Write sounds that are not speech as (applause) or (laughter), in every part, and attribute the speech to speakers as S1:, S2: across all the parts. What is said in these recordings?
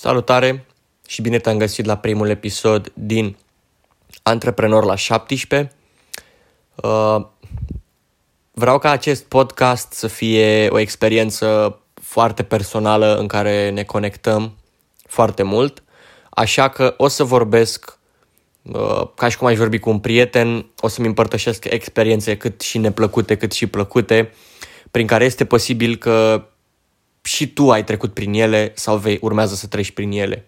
S1: Salutare și bine te-am găsit la primul episod din Antreprenor la 17. Uh, vreau ca acest podcast să fie o experiență foarte personală în care ne conectăm foarte mult, așa că o să vorbesc uh, ca și cum aș vorbi cu un prieten, o să-mi împărtășesc experiențe cât și neplăcute, cât și plăcute, prin care este posibil că și tu ai trecut prin ele sau vei urmează să treci prin ele.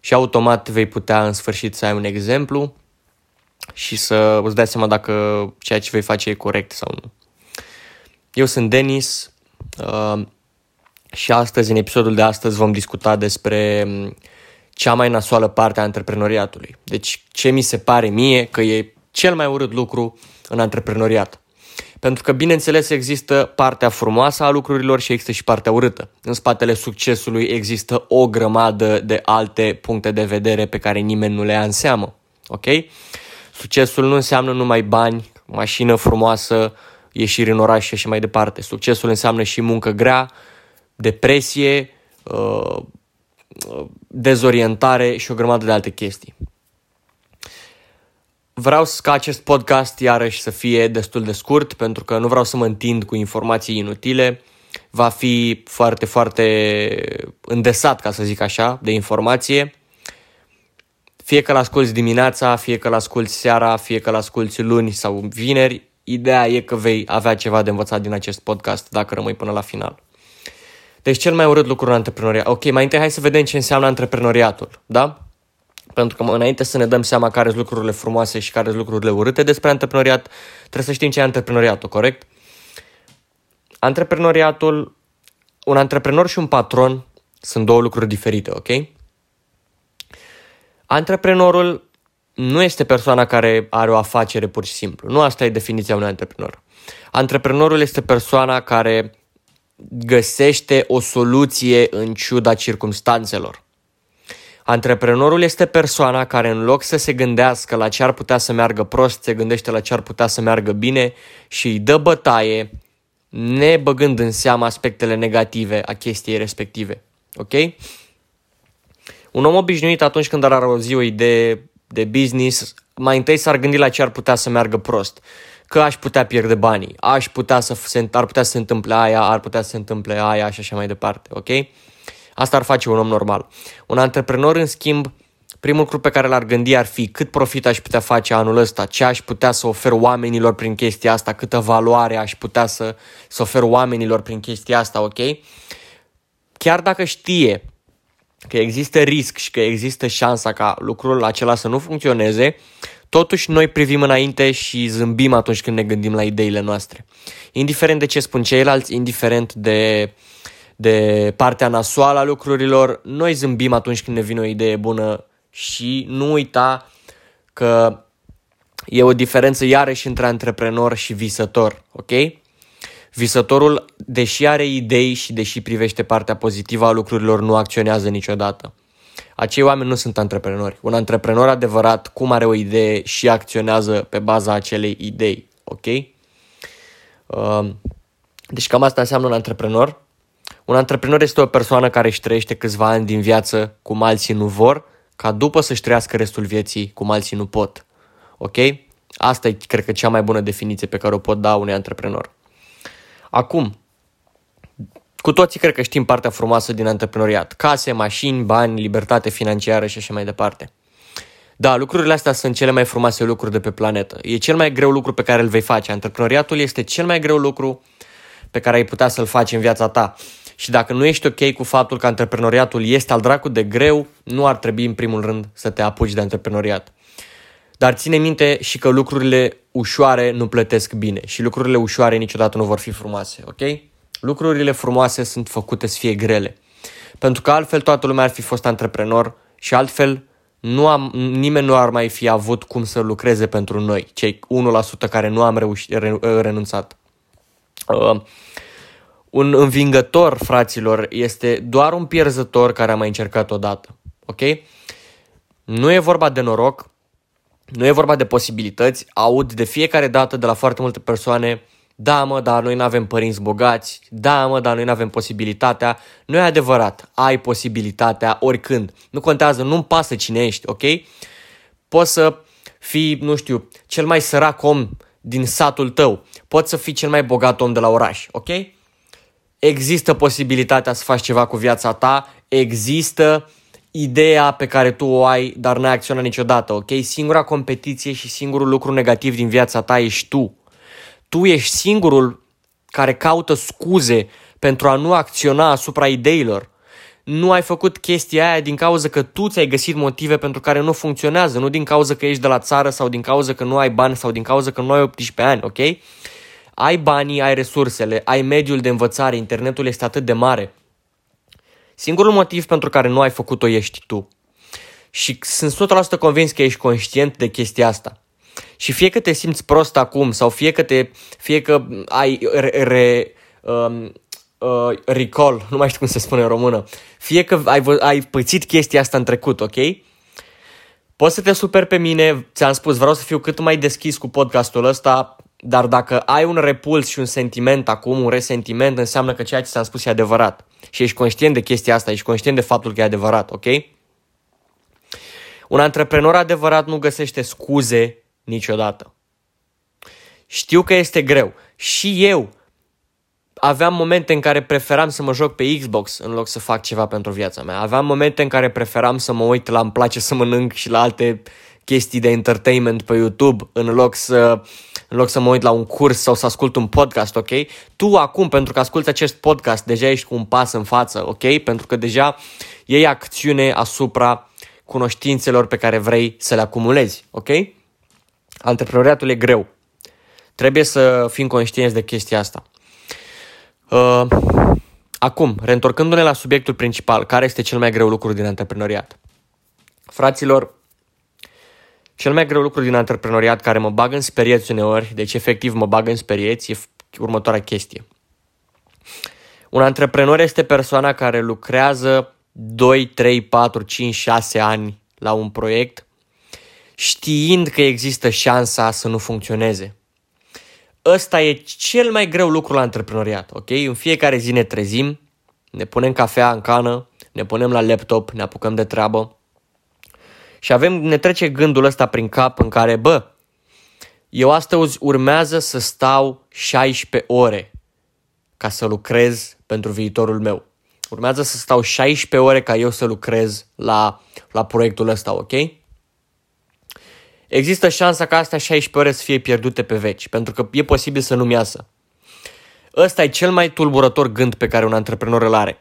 S1: Și automat vei putea în sfârșit să ai un exemplu și să îți dai seama dacă ceea ce vei face e corect sau nu. Eu sunt Denis uh, și astăzi, în episodul de astăzi, vom discuta despre um, cea mai nasoală parte a antreprenoriatului. Deci ce mi se pare mie că e cel mai urât lucru în antreprenoriat. Pentru că, bineînțeles, există partea frumoasă a lucrurilor și există și partea urâtă. În spatele succesului există o grămadă de alte puncte de vedere pe care nimeni nu le ia în seamă. Ok? Succesul nu înseamnă numai bani, mașină frumoasă, ieșiri în oraș și așa mai departe. Succesul înseamnă și muncă grea, depresie, uh, uh, dezorientare și o grămadă de alte chestii. Vreau ca acest podcast iarăși să fie destul de scurt pentru că nu vreau să mă întind cu informații inutile. Va fi foarte, foarte îndesat, ca să zic așa, de informație. Fie că l-asculti dimineața, fie că l-asculti seara, fie că l-asculti luni sau vineri, ideea e că vei avea ceva de învățat din acest podcast dacă rămâi până la final. Deci cel mai urât lucru în antreprenoriat. Ok, mai întâi hai să vedem ce înseamnă antreprenoriatul, da? Pentru că înainte să ne dăm seama care sunt lucrurile frumoase și care sunt lucrurile urâte despre antreprenoriat, trebuie să știm ce e antreprenoriatul, corect? Antreprenoriatul, un antreprenor și un patron sunt două lucruri diferite, ok? Antreprenorul nu este persoana care are o afacere pur și simplu. Nu asta e definiția unui antreprenor. Antreprenorul este persoana care găsește o soluție în ciuda circumstanțelor. Antreprenorul este persoana care în loc să se gândească la ce ar putea să meargă prost, se gândește la ce ar putea să meargă bine și îi dă bătaie, nebăgând în seamă aspectele negative a chestiei respective. Ok? Un om obișnuit atunci când ar auzi o idee de business, mai întâi s-ar gândi la ce ar putea să meargă prost. Că aș putea pierde banii, aș putea să se, ar putea să se întâmple aia, ar putea să se întâmple aia și așa mai departe, ok? Asta ar face un om normal. Un antreprenor, în schimb, primul lucru pe care l-ar gândi ar fi cât profit aș putea face anul ăsta, ce aș putea să ofer oamenilor prin chestia asta, câtă valoare aș putea să, să ofer oamenilor prin chestia asta, ok? Chiar dacă știe că există risc și că există șansa ca lucrul acela să nu funcționeze, totuși noi privim înainte și zâmbim atunci când ne gândim la ideile noastre. Indiferent de ce spun ceilalți, indiferent de uh, de partea nasoală a lucrurilor, noi zâmbim atunci când ne vine o idee bună și nu uita că e o diferență iarăși între antreprenor și visător, ok? Visătorul, deși are idei și deși privește partea pozitivă a lucrurilor, nu acționează niciodată. Acei oameni nu sunt antreprenori. Un antreprenor adevărat, cum are o idee și acționează pe baza acelei idei, ok? Uh, deci cam asta înseamnă un antreprenor. Un antreprenor este o persoană care își trăiește câțiva ani din viață cum alții nu vor, ca după să-și trăiască restul vieții cum alții nu pot. Ok? Asta e, cred că, cea mai bună definiție pe care o pot da unui antreprenor. Acum, cu toții cred că știm partea frumoasă din antreprenoriat. Case, mașini, bani, libertate financiară și așa mai departe. Da, lucrurile astea sunt cele mai frumoase lucruri de pe planetă. E cel mai greu lucru pe care îl vei face. Antreprenoriatul este cel mai greu lucru pe care ai putea să-l faci în viața ta. Și dacă nu ești ok cu faptul că antreprenoriatul este al dracu de greu, nu ar trebui în primul rând să te apuci de antreprenoriat. Dar ține minte și că lucrurile ușoare nu plătesc bine și lucrurile ușoare niciodată nu vor fi frumoase, ok? Lucrurile frumoase sunt făcute să fie grele. Pentru că altfel toată lumea ar fi fost antreprenor și altfel nu am, nimeni nu ar mai fi avut cum să lucreze pentru noi, cei 1% care nu am reușit, re, renunțat. Uh, un învingător, fraților, este doar un pierzător care a mai încercat odată. Ok? Nu e vorba de noroc, nu e vorba de posibilități. Aud de fiecare dată de la foarte multe persoane Da, mă, dar noi nu avem părinți bogați. Da, mă, dar noi nu avem posibilitatea. Nu e adevărat. Ai posibilitatea oricând. Nu contează, nu-mi pasă cine ești, ok? Poți să fii, nu știu, cel mai sărac om din satul tău. Poți să fii cel mai bogat om de la oraș, ok? Există posibilitatea să faci ceva cu viața ta, există ideea pe care tu o ai, dar n-ai acționat niciodată, ok? Singura competiție și singurul lucru negativ din viața ta ești tu. Tu ești singurul care caută scuze pentru a nu acționa asupra ideilor. Nu ai făcut chestia aia din cauza că tu ți-ai găsit motive pentru care nu funcționează, nu din cauza că ești de la țară sau din cauza că nu ai bani sau din cauza că nu ai 18 ani, ok? Ai banii, ai resursele, ai mediul de învățare, internetul este atât de mare. Singurul motiv pentru care nu ai făcut-o ești tu. Și sunt 100% convins că ești conștient de chestia asta. Și fie că te simți prost acum sau fie că, te, fie că ai re, re, um, uh, recall, nu mai știu cum se spune în română, fie că ai, ai pățit chestia asta în trecut, ok? Poți să te super pe mine, ți-am spus, vreau să fiu cât mai deschis cu podcastul ăsta, dar dacă ai un repuls și un sentiment acum, un resentiment, înseamnă că ceea ce ți-am spus e adevărat. Și ești conștient de chestia asta, ești conștient de faptul că e adevărat, ok? Un antreprenor adevărat nu găsește scuze niciodată. Știu că este greu. Și eu aveam momente în care preferam să mă joc pe Xbox în loc să fac ceva pentru viața mea. Aveam momente în care preferam să mă uit la îmi place să mănânc și la alte chestii de entertainment pe YouTube în loc să în loc să mă uit la un curs sau să ascult un podcast, ok? Tu acum, pentru că asculti acest podcast, deja ești cu un pas în față, ok? Pentru că deja iei acțiune asupra cunoștințelor pe care vrei să le acumulezi, ok? Antreprenoriatul e greu. Trebuie să fim conștienți de chestia asta. Uh, acum, reîntorcându-ne la subiectul principal, care este cel mai greu lucru din antreprenoriat? Fraților, cel mai greu lucru din antreprenoriat care mă bagă în sperieți uneori, deci efectiv mă bagă în sperieți, e următoarea chestie. Un antreprenor este persoana care lucrează 2, 3, 4, 5, 6 ani la un proiect știind că există șansa să nu funcționeze. Ăsta e cel mai greu lucru la antreprenoriat, ok? În fiecare zi ne trezim, ne punem cafea în cană, ne punem la laptop, ne apucăm de treabă și avem, ne trece gândul ăsta prin cap în care, bă, eu astăzi urmează să stau 16 ore ca să lucrez pentru viitorul meu. Urmează să stau 16 ore ca eu să lucrez la, la proiectul ăsta, ok? Există șansa ca astea 16 ore să fie pierdute pe veci, pentru că e posibil să nu-mi iasă. Ăsta e cel mai tulburător gând pe care un antreprenor îl are.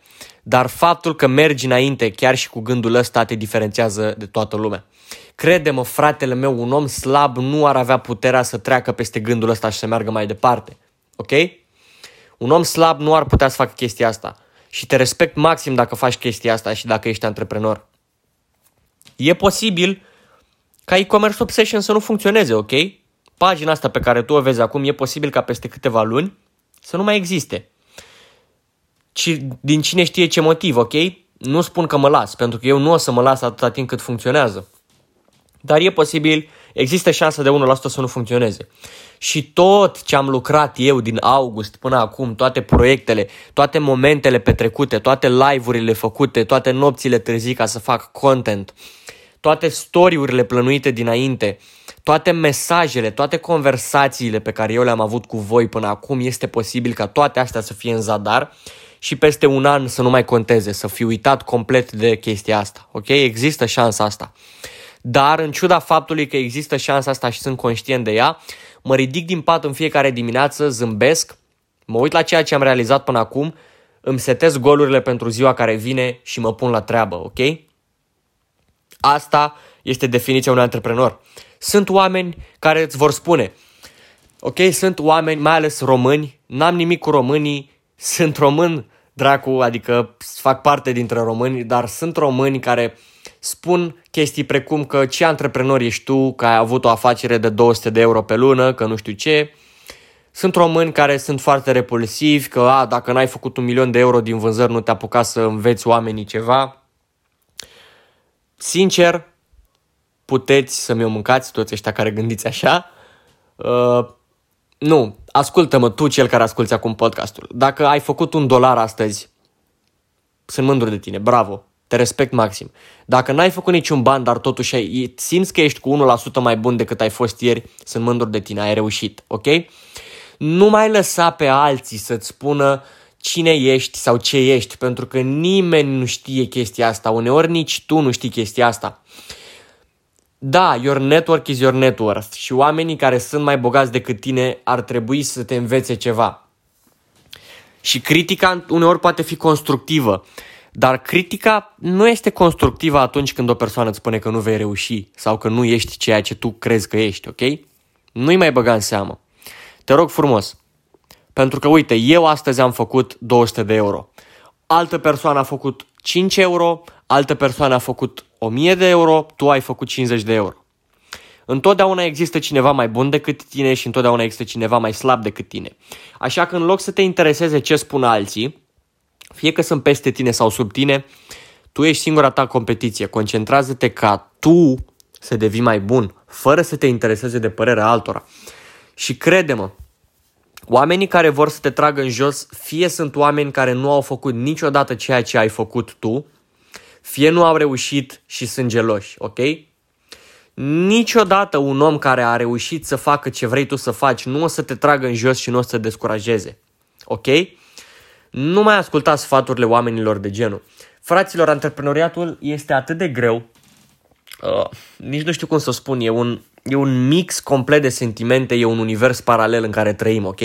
S1: Dar faptul că mergi înainte chiar și cu gândul ăsta te diferențiază de toată lumea. Crede-mă, fratele meu, un om slab nu ar avea puterea să treacă peste gândul ăsta și să meargă mai departe. Ok? Un om slab nu ar putea să facă chestia asta. Și te respect maxim dacă faci chestia asta și dacă ești antreprenor. E posibil ca e-commerce obsession să nu funcționeze, ok? Pagina asta pe care tu o vezi acum e posibil ca peste câteva luni să nu mai existe. Ci din cine știe ce motiv, ok? Nu spun că mă las, pentru că eu nu o să mă las atâta timp cât funcționează. Dar e posibil, există șansa de 1% să nu funcționeze. Și tot ce am lucrat eu din august până acum, toate proiectele, toate momentele petrecute, toate live-urile făcute, toate nopțile târzii ca să fac content, toate storiurile plănuite dinainte, toate mesajele, toate conversațiile pe care eu le-am avut cu voi până acum, este posibil ca toate astea să fie în zadar și peste un an să nu mai conteze, să fi uitat complet de chestia asta. Ok? Există șansa asta. Dar în ciuda faptului că există șansa asta și sunt conștient de ea, mă ridic din pat în fiecare dimineață, zâmbesc, mă uit la ceea ce am realizat până acum, îmi setez golurile pentru ziua care vine și mă pun la treabă, ok? Asta este definiția unui antreprenor. Sunt oameni care îți vor spune, ok, sunt oameni, mai ales români, n-am nimic cu românii, sunt român, dracu, adică fac parte dintre români, dar sunt români care spun chestii precum că ce antreprenor ești tu, că ai avut o afacere de 200 de euro pe lună, că nu știu ce. Sunt români care sunt foarte repulsivi, că a, dacă n-ai făcut un milion de euro din vânzări nu te apuca să înveți oamenii ceva. Sincer, puteți să mi-o mâncați toți ăștia care gândiți așa. Uh, Nu, ascultă-mă tu cel care asculti acum podcastul. Dacă ai făcut un dolar astăzi, sunt mândru de tine, bravo, te respect maxim. Dacă n-ai făcut niciun ban, dar totuși ai, simți că ești cu 1% mai bun decât ai fost ieri, sunt mândru de tine, ai reușit, ok? Nu mai lăsa pe alții să-ți spună cine ești sau ce ești, pentru că nimeni nu știe chestia asta, uneori nici tu nu știi chestia asta. Da, your network is your net worth și oamenii care sunt mai bogați decât tine ar trebui să te învețe ceva. Și critica uneori poate fi constructivă, dar critica nu este constructivă atunci când o persoană îți spune că nu vei reuși sau că nu ești ceea ce tu crezi că ești, ok? Nu-i mai băga în seamă. Te rog frumos, pentru că uite, eu astăzi am făcut 200 de euro. Altă persoană a făcut 5 euro, altă persoană a făcut 1000 de euro, tu ai făcut 50 de euro. Întotdeauna există cineva mai bun decât tine și întotdeauna există cineva mai slab decât tine. Așa că în loc să te intereseze ce spun alții, fie că sunt peste tine sau sub tine, tu ești singura ta competiție. Concentrează-te ca tu să devii mai bun, fără să te intereseze de părerea altora. Și crede-mă, oamenii care vor să te tragă în jos, fie sunt oameni care nu au făcut niciodată ceea ce ai făcut tu, fie nu au reușit și sunt geloși, ok? Niciodată un om care a reușit să facă ce vrei tu să faci nu o să te tragă în jos și nu o să te descurajeze, ok? Nu mai asculta sfaturile oamenilor de genul. Fraților, antreprenoriatul este atât de greu, uh, nici nu știu cum să spun, e un, e un mix complet de sentimente, e un univers paralel în care trăim, ok?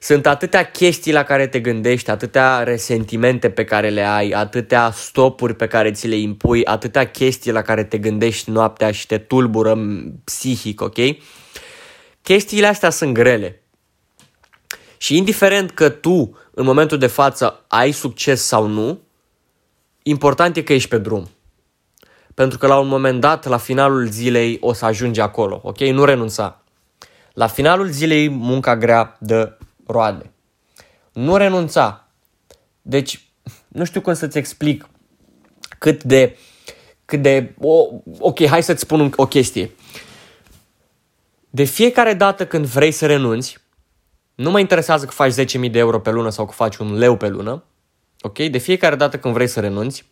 S1: Sunt atâtea chestii la care te gândești, atâtea resentimente pe care le ai, atâtea stopuri pe care ți le impui, atâtea chestii la care te gândești noaptea și te tulbură psihic, ok? Chestiile astea sunt grele. Și indiferent că tu, în momentul de față, ai succes sau nu, important e că ești pe drum. Pentru că la un moment dat, la finalul zilei, o să ajungi acolo, ok? Nu renunța. La finalul zilei, munca grea dă roade. Nu renunța. Deci, nu știu cum să-ți explic cât de, cât de, o, ok, hai să-ți spun o chestie. De fiecare dată când vrei să renunți, nu mă interesează că faci 10.000 de euro pe lună sau că faci un leu pe lună, ok? De fiecare dată când vrei să renunți,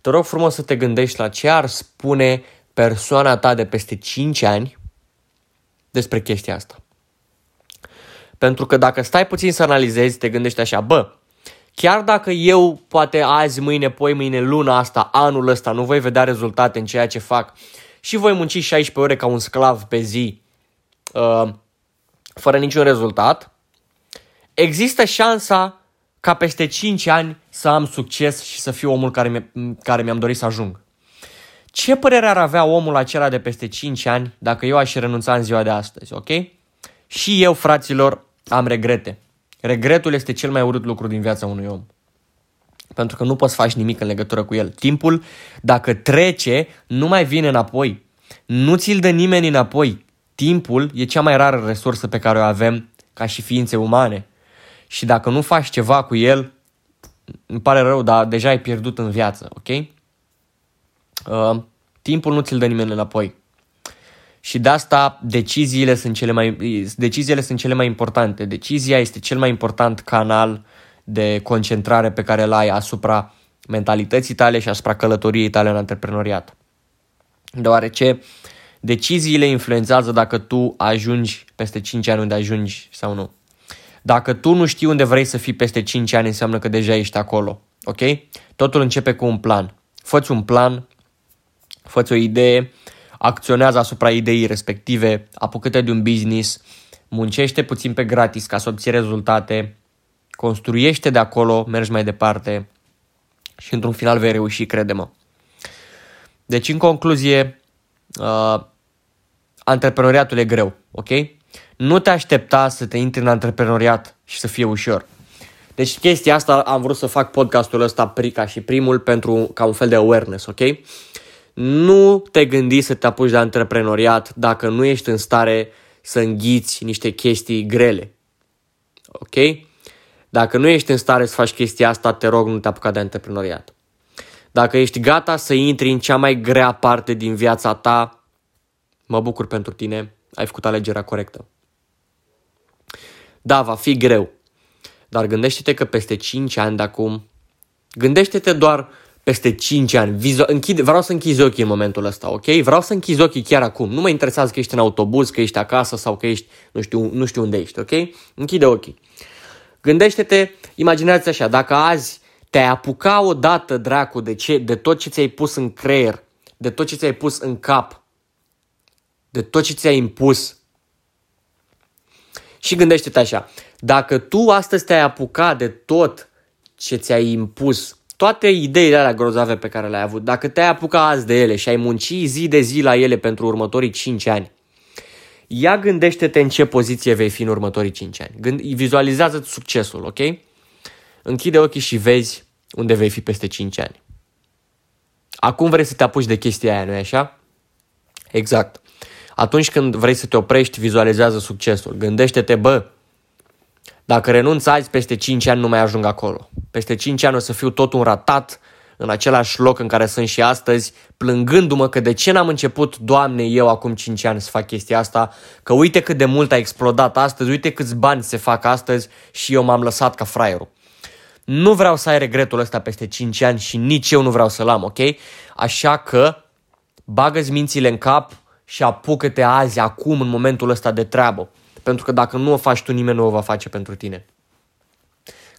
S1: te rog frumos să te gândești la ce ar spune persoana ta de peste 5 ani despre chestia asta. Pentru că dacă stai puțin să analizezi, te gândești așa, bă, chiar dacă eu poate azi, mâine, poi, mâine, luna asta, anul ăsta, nu voi vedea rezultate în ceea ce fac și voi munci 16 ore ca un sclav pe zi, uh, fără niciun rezultat, există șansa ca peste 5 ani să am succes și să fiu omul care, mi- care mi-am dorit să ajung. Ce părere ar avea omul acela de peste 5 ani dacă eu aș renunța în ziua de astăzi, ok? Și eu, fraților, am regrete. Regretul este cel mai urât lucru din viața unui om. Pentru că nu poți face nimic în legătură cu el. Timpul, dacă trece, nu mai vine înapoi. Nu ți-l dă nimeni înapoi. Timpul e cea mai rară resursă pe care o avem ca și ființe umane. Și dacă nu faci ceva cu el, îmi pare rău, dar deja ai pierdut în viață, ok? Uh, timpul nu ți-l dă nimeni înapoi. Și de asta deciziile sunt cele mai, deciziile sunt cele mai importante. Decizia este cel mai important canal de concentrare pe care îl ai asupra mentalității tale și asupra călătoriei tale în antreprenoriat. Deoarece deciziile influențează dacă tu ajungi peste 5 ani unde ajungi sau nu. Dacă tu nu știi unde vrei să fii peste 5 ani, înseamnă că deja ești acolo. Ok? Totul începe cu un plan. Fă-ți un plan, fă-ți o idee, acționează asupra ideii respective, apucă-te de un business, muncește puțin pe gratis ca să obții rezultate, construiește de acolo, mergi mai departe și într-un final vei reuși, crede-mă. Deci, în concluzie, uh, antreprenoriatul e greu, ok? Nu te aștepta să te intri în antreprenoriat și să fie ușor. Deci chestia asta am vrut să fac podcastul ăsta ca și primul pentru ca un fel de awareness, ok? Nu te gândi să te apuci de antreprenoriat dacă nu ești în stare să înghiți niște chestii grele. Ok? Dacă nu ești în stare să faci chestia asta, te rog, nu te apuca de antreprenoriat. Dacă ești gata să intri în cea mai grea parte din viața ta, mă bucur pentru tine, ai făcut alegerea corectă. Da, va fi greu. Dar gândește-te că peste 5 ani de acum, gândește-te doar peste 5 ani. Vizu- închide, vreau să închizi ochii în momentul ăsta, ok? Vreau să închizi ochii chiar acum. Nu mă interesează că ești în autobuz, că ești acasă sau că ești, nu știu, nu știu unde ești, ok? Închide ochii. Gândește-te, imaginează așa, dacă azi te-ai apuca odată, dracu, de, ce, de tot ce ți-ai pus în creier, de tot ce ți-ai pus în cap, de tot ce ți-ai impus. Și gândește-te așa, dacă tu astăzi te-ai apucat de tot ce ți-ai impus, toate ideile alea grozave pe care le-ai avut, dacă te-ai apucat azi de ele și ai munci zi de zi la ele pentru următorii 5 ani, ia gândește-te în ce poziție vei fi în următorii 5 ani. Gând, vizualizează succesul, ok? Închide ochii și vezi unde vei fi peste 5 ani. Acum vrei să te apuci de chestia aia, nu-i așa? Exact. Atunci când vrei să te oprești, vizualizează succesul. Gândește-te, bă, dacă renunț azi, peste 5 ani nu mai ajung acolo. Peste 5 ani o să fiu tot un ratat în același loc în care sunt și astăzi, plângându-mă că de ce n-am început, Doamne, eu acum 5 ani să fac chestia asta, că uite cât de mult a explodat astăzi, uite câți bani se fac astăzi și eu m-am lăsat ca fraierul. Nu vreau să ai regretul ăsta peste 5 ani și nici eu nu vreau să-l am, ok? Așa că bagă-ți mințile în cap și apucă-te azi, acum, în momentul ăsta de treabă. Pentru că dacă nu o faci tu, nimeni nu o va face pentru tine.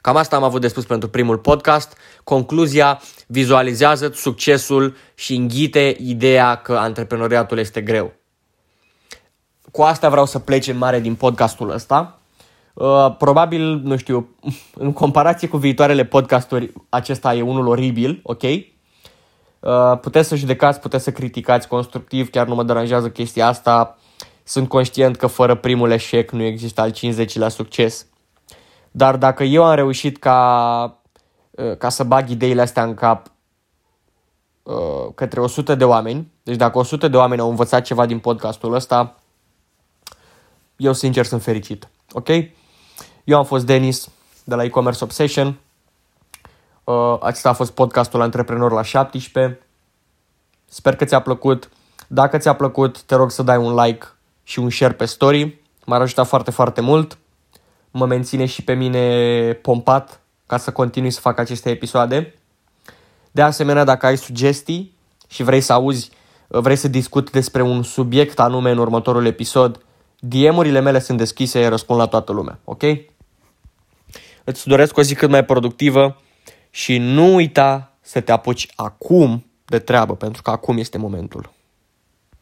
S1: Cam asta am avut de spus pentru primul podcast. Concluzia, vizualizează succesul și înghite ideea că antreprenoriatul este greu. Cu asta vreau să plece în mare din podcastul ăsta. Uh, probabil, nu știu, (laughs) în comparație cu viitoarele podcasturi, acesta e unul oribil, ok? Uh, puteți să judecați, puteți să criticați constructiv, chiar nu mă deranjează chestia asta. Sunt conștient că fără primul eșec nu există al 50 la succes. Dar dacă eu am reușit ca, uh, ca să bag ideile astea în cap uh, către 100 de oameni, deci dacă 100 de oameni au învățat ceva din podcastul ăsta, eu sincer sunt fericit. Ok? Eu am fost Denis de la e-commerce Obsession. Uh, acesta a fost podcastul Antreprenor la 17. Sper că ți-a plăcut. Dacă ți-a plăcut, te rog să dai un like și un share pe story. M-ar ajuta foarte, foarte mult. Mă menține și pe mine pompat ca să continui să fac aceste episoade. De asemenea, dacă ai sugestii și vrei să auzi, vrei să discut despre un subiect anume în următorul episod, DM-urile mele sunt deschise, răspund la toată lumea, ok? Îți doresc o zi cât mai productivă și nu uita să te apuci acum de treabă, pentru că acum este momentul.